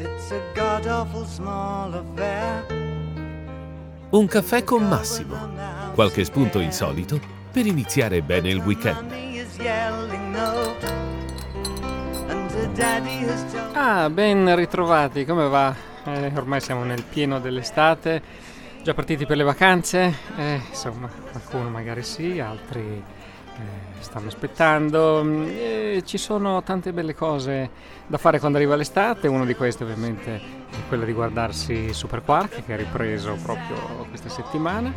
It's a god awful small affair. Un caffè con Massimo. Qualche spunto insolito per iniziare bene il weekend. Ah, ben ritrovati, come va? Eh, ormai siamo nel pieno dell'estate, già partiti per le vacanze? Eh, insomma, qualcuno magari sì, altri eh, stanno aspettando. Eh, ci sono tante belle cose da fare quando arriva l'estate, una di queste ovviamente è quella di guardarsi Super Quark che è ripreso proprio questa settimana.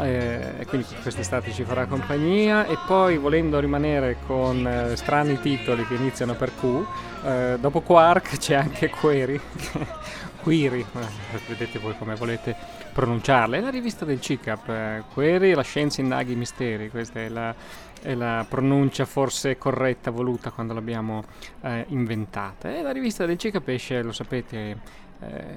Eh, quindi quest'estate ci farà compagnia. E poi volendo rimanere con eh, strani titoli che iniziano per Q, eh, dopo Quark c'è anche Query, Query, eh, vedete voi come volete pronunciarla, è la rivista del CICAP, eh, Query, la scienza indaghi i misteri, questa è la è la pronuncia forse corretta voluta quando l'abbiamo eh, inventata. E la rivista del CICAP esce, lo sapete, eh,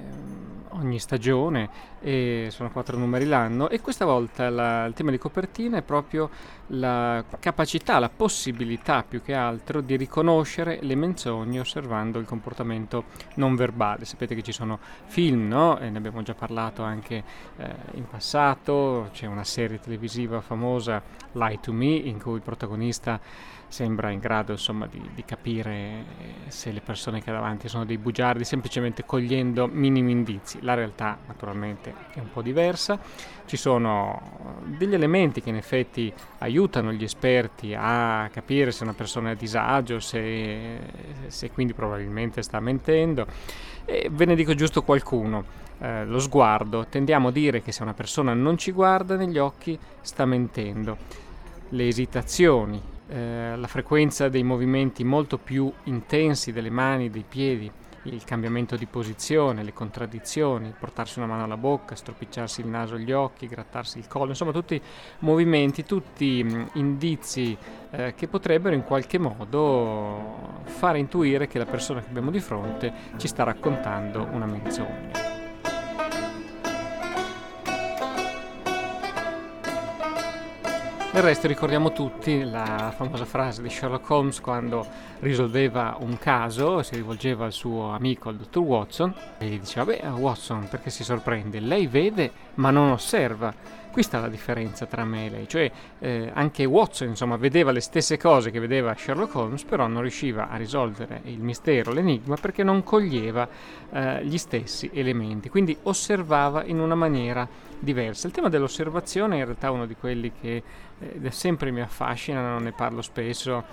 ogni stagione e sono quattro numeri l'anno e questa volta la, il tema di copertina è proprio la capacità, la possibilità più che altro di riconoscere le menzogne osservando il comportamento non verbale. Sapete che ci sono film, no? E ne abbiamo già parlato anche eh, in passato, c'è una serie televisiva famosa, Lie to Me, in cui il protagonista sembra in grado insomma, di, di, capire eh, se le persone che ha davanti sono dei bugiardi semplicemente cogliendo minimi indizi. La realtà naturalmente è un po' diversa, ci sono degli elementi che in effetti aiutano gli esperti a capire se una persona è a disagio, se, se quindi probabilmente sta mentendo. E ve ne dico giusto qualcuno. Eh, lo sguardo, tendiamo a dire che se una persona non ci guarda negli occhi sta mentendo. Le esitazioni, eh, la frequenza dei movimenti molto più intensi delle mani, dei piedi, il cambiamento di posizione, le contraddizioni, portarsi una mano alla bocca, stropicciarsi il naso agli occhi, grattarsi il collo, insomma tutti movimenti, tutti mh, indizi eh, che potrebbero in qualche modo fare intuire che la persona che abbiamo di fronte ci sta raccontando una menzogna. Del resto ricordiamo tutti la famosa frase di Sherlock Holmes quando risolveva un caso, si rivolgeva al suo amico, il dottor Watson, e gli diceva, beh Watson, perché si sorprende? Lei vede ma non osserva. Qui sta la differenza tra me e lei, cioè eh, anche Watson insomma, vedeva le stesse cose che vedeva Sherlock Holmes, però non riusciva a risolvere il mistero, l'enigma, perché non coglieva eh, gli stessi elementi, quindi osservava in una maniera diversa. Il tema dell'osservazione è in realtà uno di quelli che eh, sempre mi affascinano, ne parlo spesso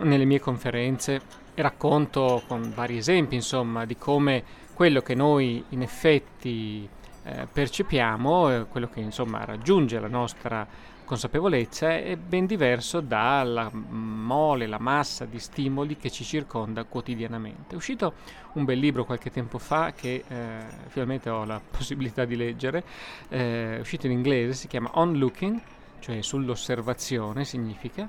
nelle mie conferenze e racconto con vari esempi, insomma, di come quello che noi in effetti eh, percepiamo, eh, quello che insomma raggiunge la nostra consapevolezza è ben diverso dalla mole, la massa di stimoli che ci circonda quotidianamente. È uscito un bel libro qualche tempo fa che eh, finalmente ho la possibilità di leggere, eh, è uscito in inglese, si chiama On Looking, cioè sull'osservazione significa,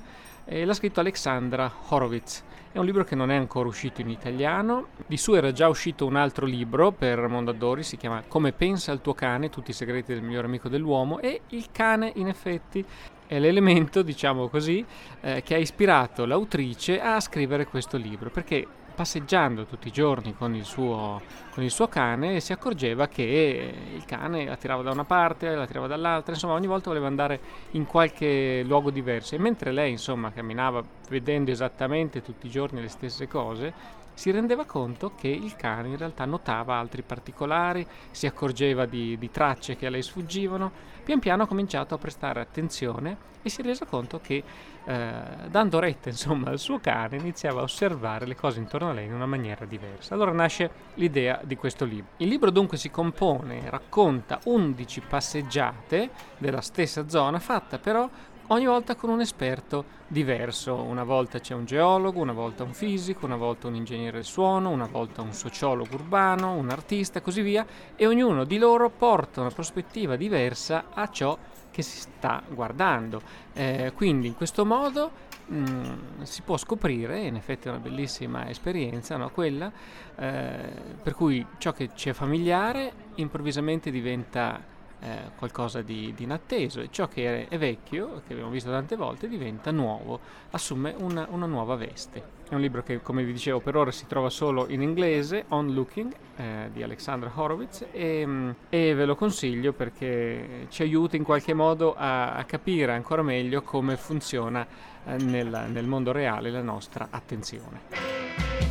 e l'ha scritto Alexandra Horowitz. È un libro che non è ancora uscito in italiano, di su era già uscito un altro libro per Mondadori, si chiama Come pensa il tuo cane, tutti i segreti del migliore amico dell'uomo e il cane in effetti è l'elemento, diciamo così, eh, che ha ispirato l'autrice a scrivere questo libro, perché passeggiando tutti i giorni con il, suo, con il suo cane si accorgeva che il cane la tirava da una parte, la tirava dall'altra, insomma ogni volta voleva andare in qualche luogo diverso. E mentre lei insomma camminava vedendo esattamente tutti i giorni le stesse cose, si rendeva conto che il cane in realtà notava altri particolari, si accorgeva di, di tracce che a lei sfuggivano, pian piano ha cominciato a prestare attenzione e si è reso conto che eh, dando retta insomma al suo cane iniziava a osservare le cose intorno a lei in una maniera diversa. Allora nasce l'idea di questo libro. Il libro dunque si compone, racconta 11 passeggiate della stessa zona fatta però ogni volta con un esperto diverso. Una volta c'è un geologo, una volta un fisico, una volta un ingegnere del suono, una volta un sociologo urbano, un artista così via, e ognuno di loro porta una prospettiva diversa a ciò che si sta guardando. Eh, quindi in questo modo mm, si può scoprire, in effetti è una bellissima esperienza, no? quella eh, per cui ciò che ci è familiare improvvisamente diventa eh, qualcosa di, di, inatteso e ciò che è, vecchio, che abbiamo visto tante volte, diventa nuovo, assume una, una, nuova veste. È un libro che, come vi dicevo, per ora si trova solo in inglese, On Looking, eh, di Alexandra Horowitz, e, mm, e, ve lo consiglio perché ci aiuta in qualche modo a, a capire ancora meglio come funziona eh, nel, nel mondo reale la nostra attenzione.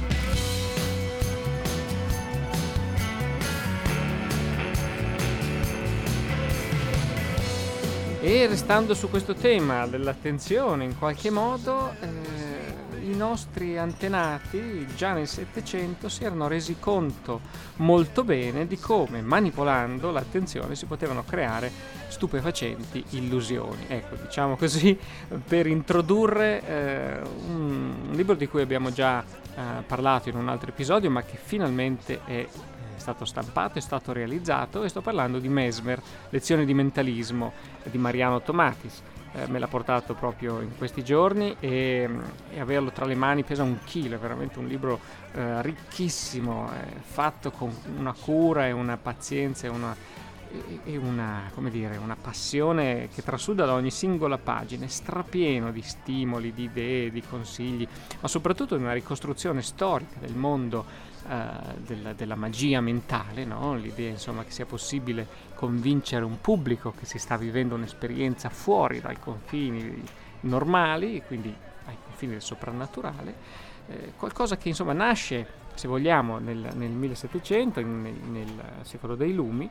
E restando su questo tema dell'attenzione, in qualche modo eh, i nostri antenati già nel Settecento si erano resi conto molto bene di come manipolando l'attenzione si potevano creare stupefacenti illusioni. Ecco, diciamo così, per introdurre eh, un, libro di cui abbiamo già eh, parlato in un altro episodio, ma che finalmente è stato stampato, è stato realizzato e sto parlando di Mesmer, lezioni di mentalismo di Mariano Tomatis. Eh, me l'ha portato proprio in questi giorni e, e, averlo tra le mani pesa un chilo, è veramente un libro eh, ricchissimo, eh, fatto con una cura e una pazienza e una, e una, dire, una, passione che trasuda da ogni singola pagina, strapieno di stimoli, di idee, di consigli, ma soprattutto di una ricostruzione storica del mondo della, della, magia mentale, no? l'idea insomma, che sia possibile convincere un pubblico che si sta vivendo un'esperienza fuori dai confini normali, quindi ai confini del soprannaturale, eh, qualcosa che insomma nasce, se vogliamo, nel, nel 1700, in, nel, nel secolo dei lumi,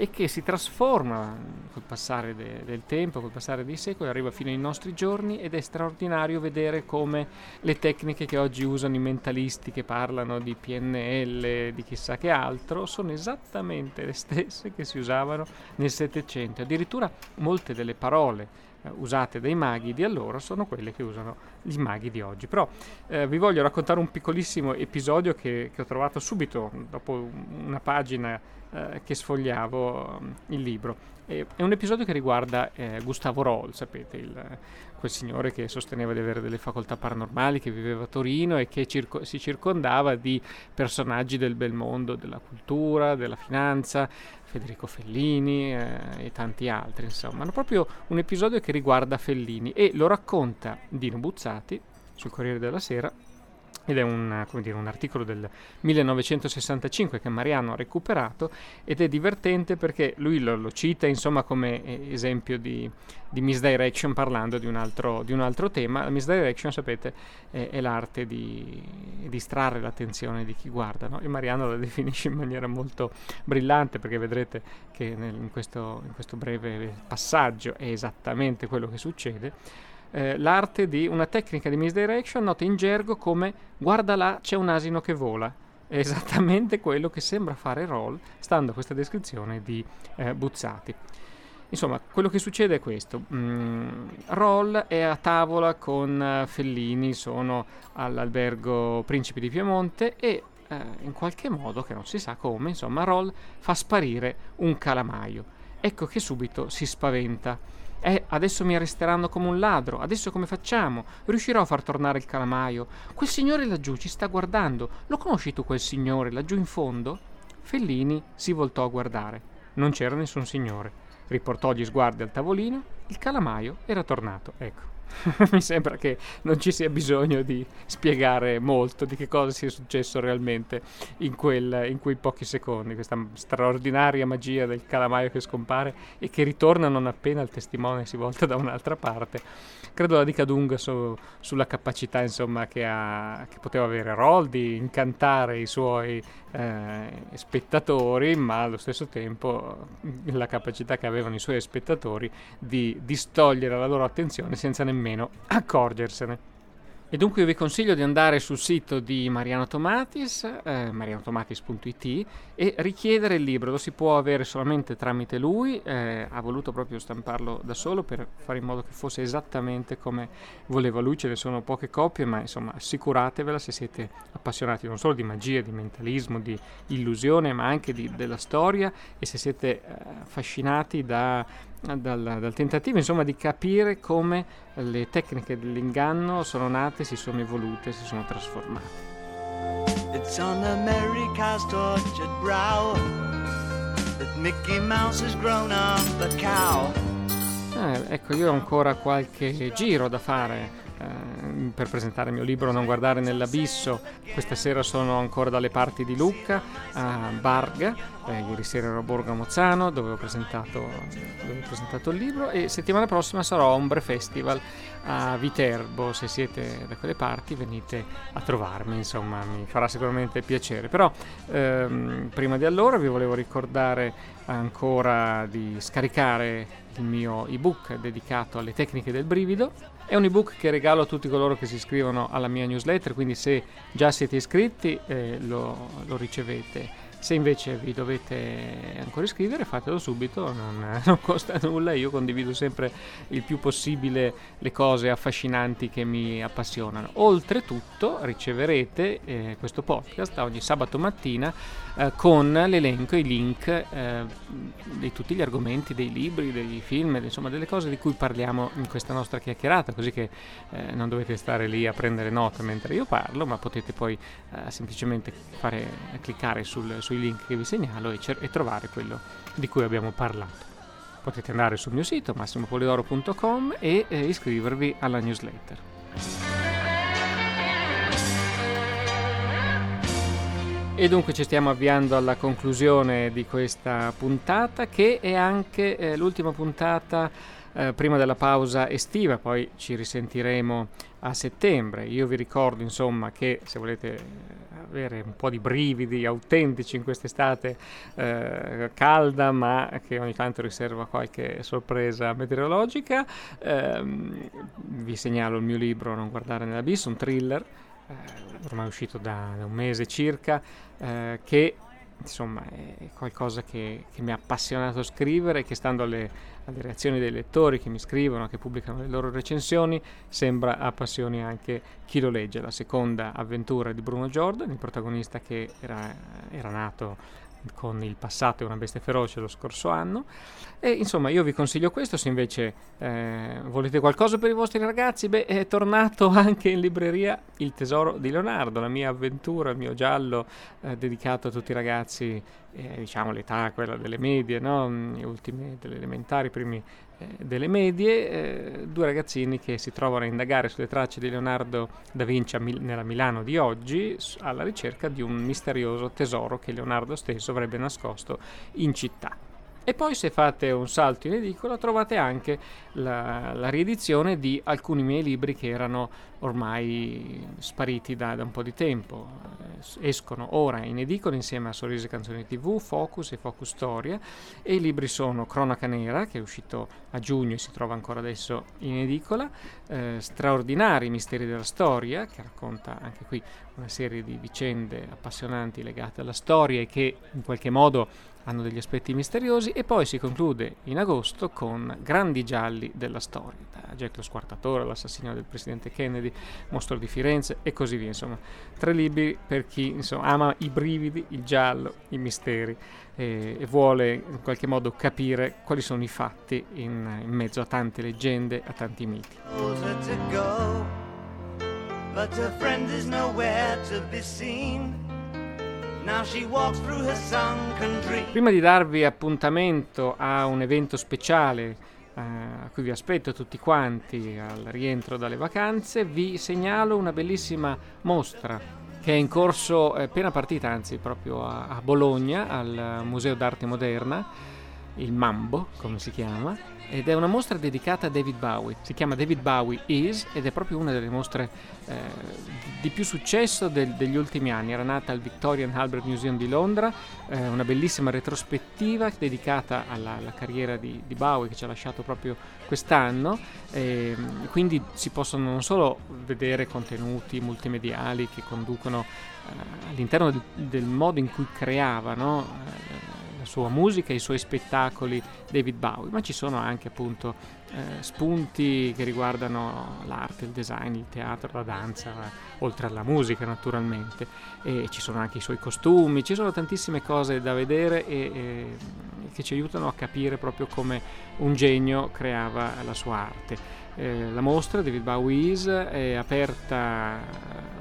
e che si trasforma col passare de- del tempo, col passare dei secoli, arriva fino ai nostri giorni ed è straordinario vedere come le tecniche che oggi usano i mentalisti che parlano di PNL, di chissà che altro, sono esattamente le stesse che si usavano nel Settecento. Addirittura molte delle parole eh, usate dai maghi di allora sono quelle che usano i maghi di oggi. Però eh, vi voglio raccontare un piccolissimo episodio che, che ho trovato subito dopo una pagina eh, che sfogliavo mm, il libro. È un episodio che riguarda eh, Gustavo Roll, sapete, il, quel signore che sosteneva di avere delle facoltà paranormali, che viveva a Torino e che circo- si circondava di personaggi del bel mondo, della cultura, della finanza, Federico Fellini eh, e tanti altri, insomma. Hanno proprio un episodio che riguarda Fellini e lo racconta Dino Buzzati sul Corriere della Sera ed è un, dire, un, articolo del 1965 che Mariano ha recuperato ed è divertente perché lui lo, lo cita insomma come eh, esempio di, di, misdirection parlando di un altro, di un altro tema. La misdirection sapete è, è l'arte di distrarre l'attenzione di chi guarda no? e Mariano la definisce in maniera molto brillante perché vedrete che nel, in, questo, in questo breve passaggio è esattamente quello che succede eh, l'arte di una tecnica di misdirection nota in gergo come guarda là c'è un asino che vola. È esattamente quello che sembra fare Roll, stando a questa descrizione di eh, Buzzati. Insomma, quello che succede è questo. Mm, Roll è a tavola con uh, Fellini, sono all'albergo Principi di Piemonte e uh, in qualche modo, che non si sa come, insomma, Roll fa sparire un calamaio. Ecco che subito si spaventa eh, adesso mi arresteranno come un ladro. Adesso come facciamo? Riuscirò a far tornare il calamaio? Quel signore laggiù ci sta guardando. Lo conosci tu quel signore laggiù in fondo? Fellini si voltò a guardare. Non c'era nessun signore. Riportò gli sguardi al tavolino. Il calamaio era tornato. Ecco. mi sembra che non ci sia bisogno di spiegare molto di che cosa sia successo realmente in, quel, in quei pochi secondi, questa straordinaria magia del calamaio che scompare e che ritorna non appena il testimone si volta da un'altra parte. Credo la dica lunga su, sulla capacità insomma, che, ha, che, poteva avere Roll di incantare i suoi eh, spettatori, ma allo stesso tempo la capacità che avevano i suoi spettatori di distogliere la loro attenzione senza nemmeno accorgersene. E dunque vi consiglio di andare sul sito di Mariano Tomatis, eh, marianotomatis.it, e richiedere il libro. Lo si può avere solamente tramite lui, eh, ha voluto proprio stamparlo da solo per fare in modo che fosse esattamente come voleva lui. Ce ne sono poche copie, ma insomma assicuratevela se siete appassionati non solo di magia, di mentalismo, di illusione, ma anche di, della storia e se siete eh, affascinati da dal, dal, tentativo insomma di capire come le tecniche dell'inganno sono nate, si sono evolute, si sono trasformate. It's on America's tortured brow that Mickey Mouse has grown up a cow. Eh, ecco, io ho ancora qualche giro da fare eh, per presentare il mio libro Non guardare nell'abisso. Questa sera sono ancora dalle parti di Lucca, a Barga, eh, ieri sera ero a Borgo Mozzano dove ho, presentato, dove ho presentato il libro e settimana prossima sarò a Ombre Festival a Viterbo, se siete da quelle parti venite a trovarmi, insomma mi farà sicuramente piacere. Però ehm, prima di allora vi volevo ricordare ancora di scaricare il mio ebook dedicato alle tecniche del brivido. È un ebook che regalo a tutti coloro che si iscrivono alla mia newsletter, quindi se già siete iscritti eh, lo, lo ricevete se invece vi dovete ancora iscrivere, fatelo subito, non, non, costa nulla. Io condivido sempre il più possibile le cose affascinanti che mi appassionano. Oltretutto, riceverete eh, questo podcast ogni sabato mattina eh, con l'elenco e i link eh, di tutti gli argomenti dei libri, dei film, insomma delle cose di cui parliamo in questa nostra chiacchierata, così che eh, non dovete stare lì a prendere nota mentre io parlo, ma potete poi eh, semplicemente fare, cliccare sul sui link che vi segnalo e, cer- e trovare quello di cui abbiamo parlato. Potete andare sul mio sito massimopolidoro.com e eh, iscrivervi alla newsletter. E dunque ci stiamo avviando alla conclusione di questa puntata che è anche eh, l'ultima puntata eh, prima della pausa estiva, poi ci risentiremo a settembre. Io vi ricordo insomma che se volete avere un po' di brividi autentici in quest'estate eh, calda ma che ogni tanto riserva qualche sorpresa meteorologica, ehm, vi segnalo il mio libro Non guardare nell'abisso, un thriller, eh, ormai uscito da, da un mese circa, eh, che insomma è qualcosa che, che, mi ha appassionato a scrivere e che stando alle, alle, reazioni dei lettori che mi scrivono, che pubblicano le loro recensioni, sembra appassioni anche chi lo legge. La seconda avventura di Bruno Jordan, il protagonista che era, era nato con il passato e una bestia feroce lo scorso anno. E insomma, io vi consiglio questo. Se invece eh, volete qualcosa per i vostri ragazzi, beh, è tornato anche in libreria Il tesoro di Leonardo, la mia avventura, il mio giallo eh, dedicato a tutti i ragazzi, eh, diciamo l'età, quella delle medie, no? le ultime delle elementari, primi delle medie, eh, due ragazzini che si trovano a indagare sulle tracce di Leonardo da Vinci Mil- nella Milano di oggi alla ricerca di un misterioso tesoro che Leonardo stesso avrebbe nascosto in città. E poi se fate un salto in edicola trovate anche la, la riedizione di alcuni miei libri che erano ormai spariti da, da un po' di tempo. Escono ora in edicola insieme a Sorrisi e Canzoni TV, Focus e Focus Storia e i libri sono Cronaca Nera che è uscito a giugno e si trova ancora adesso in edicola, eh, Straordinari Misteri della Storia che racconta anche qui una serie di vicende appassionanti legate alla storia e che in qualche modo hanno degli aspetti misteriosi e poi si conclude in agosto con Grandi gialli della storia, da Jack lo Squartatore all'assassino del presidente Kennedy, Mostro di Firenze e così via, insomma, tre libri per chi insomma, ama i brividi, il giallo, i misteri e, e vuole in qualche modo capire quali sono i fatti in, in mezzo a tante leggende, a tanti miti. But her friend is nowhere to be seen. Prima di darvi appuntamento a un evento speciale eh, a cui vi aspetto tutti quanti al rientro dalle vacanze, vi segnalo una bellissima mostra che è in corso, è appena partita anzi proprio a, a Bologna, al Museo d'Arte Moderna, il Mambo come si chiama, ed è una mostra dedicata a David Bowie. Si chiama David Bowie Is ed è proprio una delle mostre eh, di più successo del, degli ultimi anni. Era nata al Victorian Albert Museum di Londra, eh, una bellissima retrospettiva dedicata alla, alla carriera di, di, Bowie che ci ha lasciato proprio quest'anno. Eh, quindi si possono non solo vedere contenuti multimediali che conducono eh, all'interno del, del, modo in cui creava no? Eh, sua musica i suoi spettacoli David Bowie, ma ci sono anche appunto eh, spunti che riguardano l'arte, il design, il teatro, la danza, oltre alla musica naturalmente, e ci sono anche i suoi costumi, ci sono tantissime cose da vedere e, e che ci aiutano a capire proprio come un genio creava la sua arte. Eh, la mostra David Bowie Is è aperta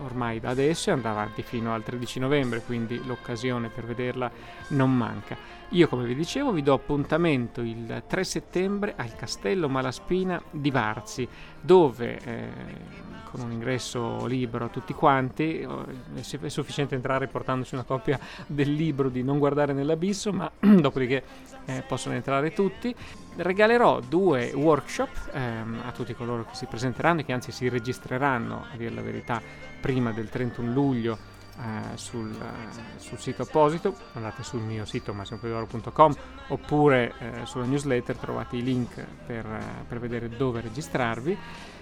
ormai da adesso e andrà avanti fino al 13 novembre, quindi l'occasione per vederla non manca. Io, come vi dicevo, vi do appuntamento il 3 settembre al Castello Malaspina di Varzi, dove eh, con un ingresso libero a tutti quanti, è sufficiente entrare portandosi una copia del libro di Non guardare nell'abisso, ma dopodiché eh, possono entrare tutti. Regalerò due workshop ehm, a tutti coloro che si presenteranno e che anzi si registreranno, a dire la verità, prima del 31 luglio eh, sul, eh, sul, sito apposito, andate sul mio sito massimopedoro.com oppure eh, sulla newsletter trovate i link per, eh, per vedere dove registrarvi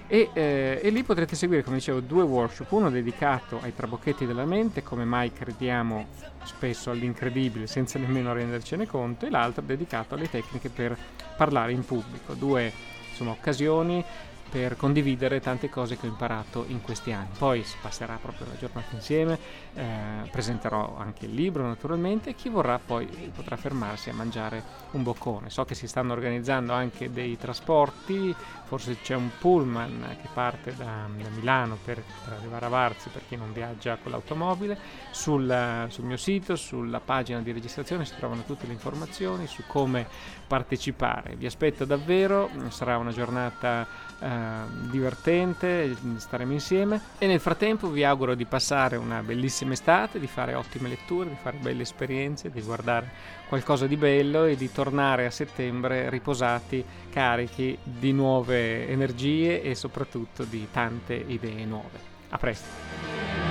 e, eh, e, lì potrete seguire, come dicevo, due workshop, uno dedicato ai trabocchetti della mente, come mai crediamo spesso all'incredibile senza nemmeno rendercene conto, e l'altro dedicato alle tecniche per parlare in pubblico, due insomma, occasioni per condividere tante cose che ho imparato in questi anni. Poi si passerà proprio la giornata insieme, eh, presenterò anche il libro naturalmente chi vorrà poi potrà fermarsi a mangiare un boccone. So che si stanno organizzando anche dei trasporti, forse c'è un pullman che parte da, da Milano per, per, arrivare a Varzi per chi non viaggia con l'automobile. Sul, sul mio sito, sulla pagina di registrazione si trovano tutte le informazioni su come partecipare. Vi aspetto davvero, sarà una giornata eh, divertente, staremo insieme e nel frattempo vi auguro di passare una bellissima estate, di fare ottime letture, di fare belle esperienze, di guardare qualcosa di bello e di tornare a settembre riposati, carichi di nuove energie e soprattutto di tante idee nuove. A presto!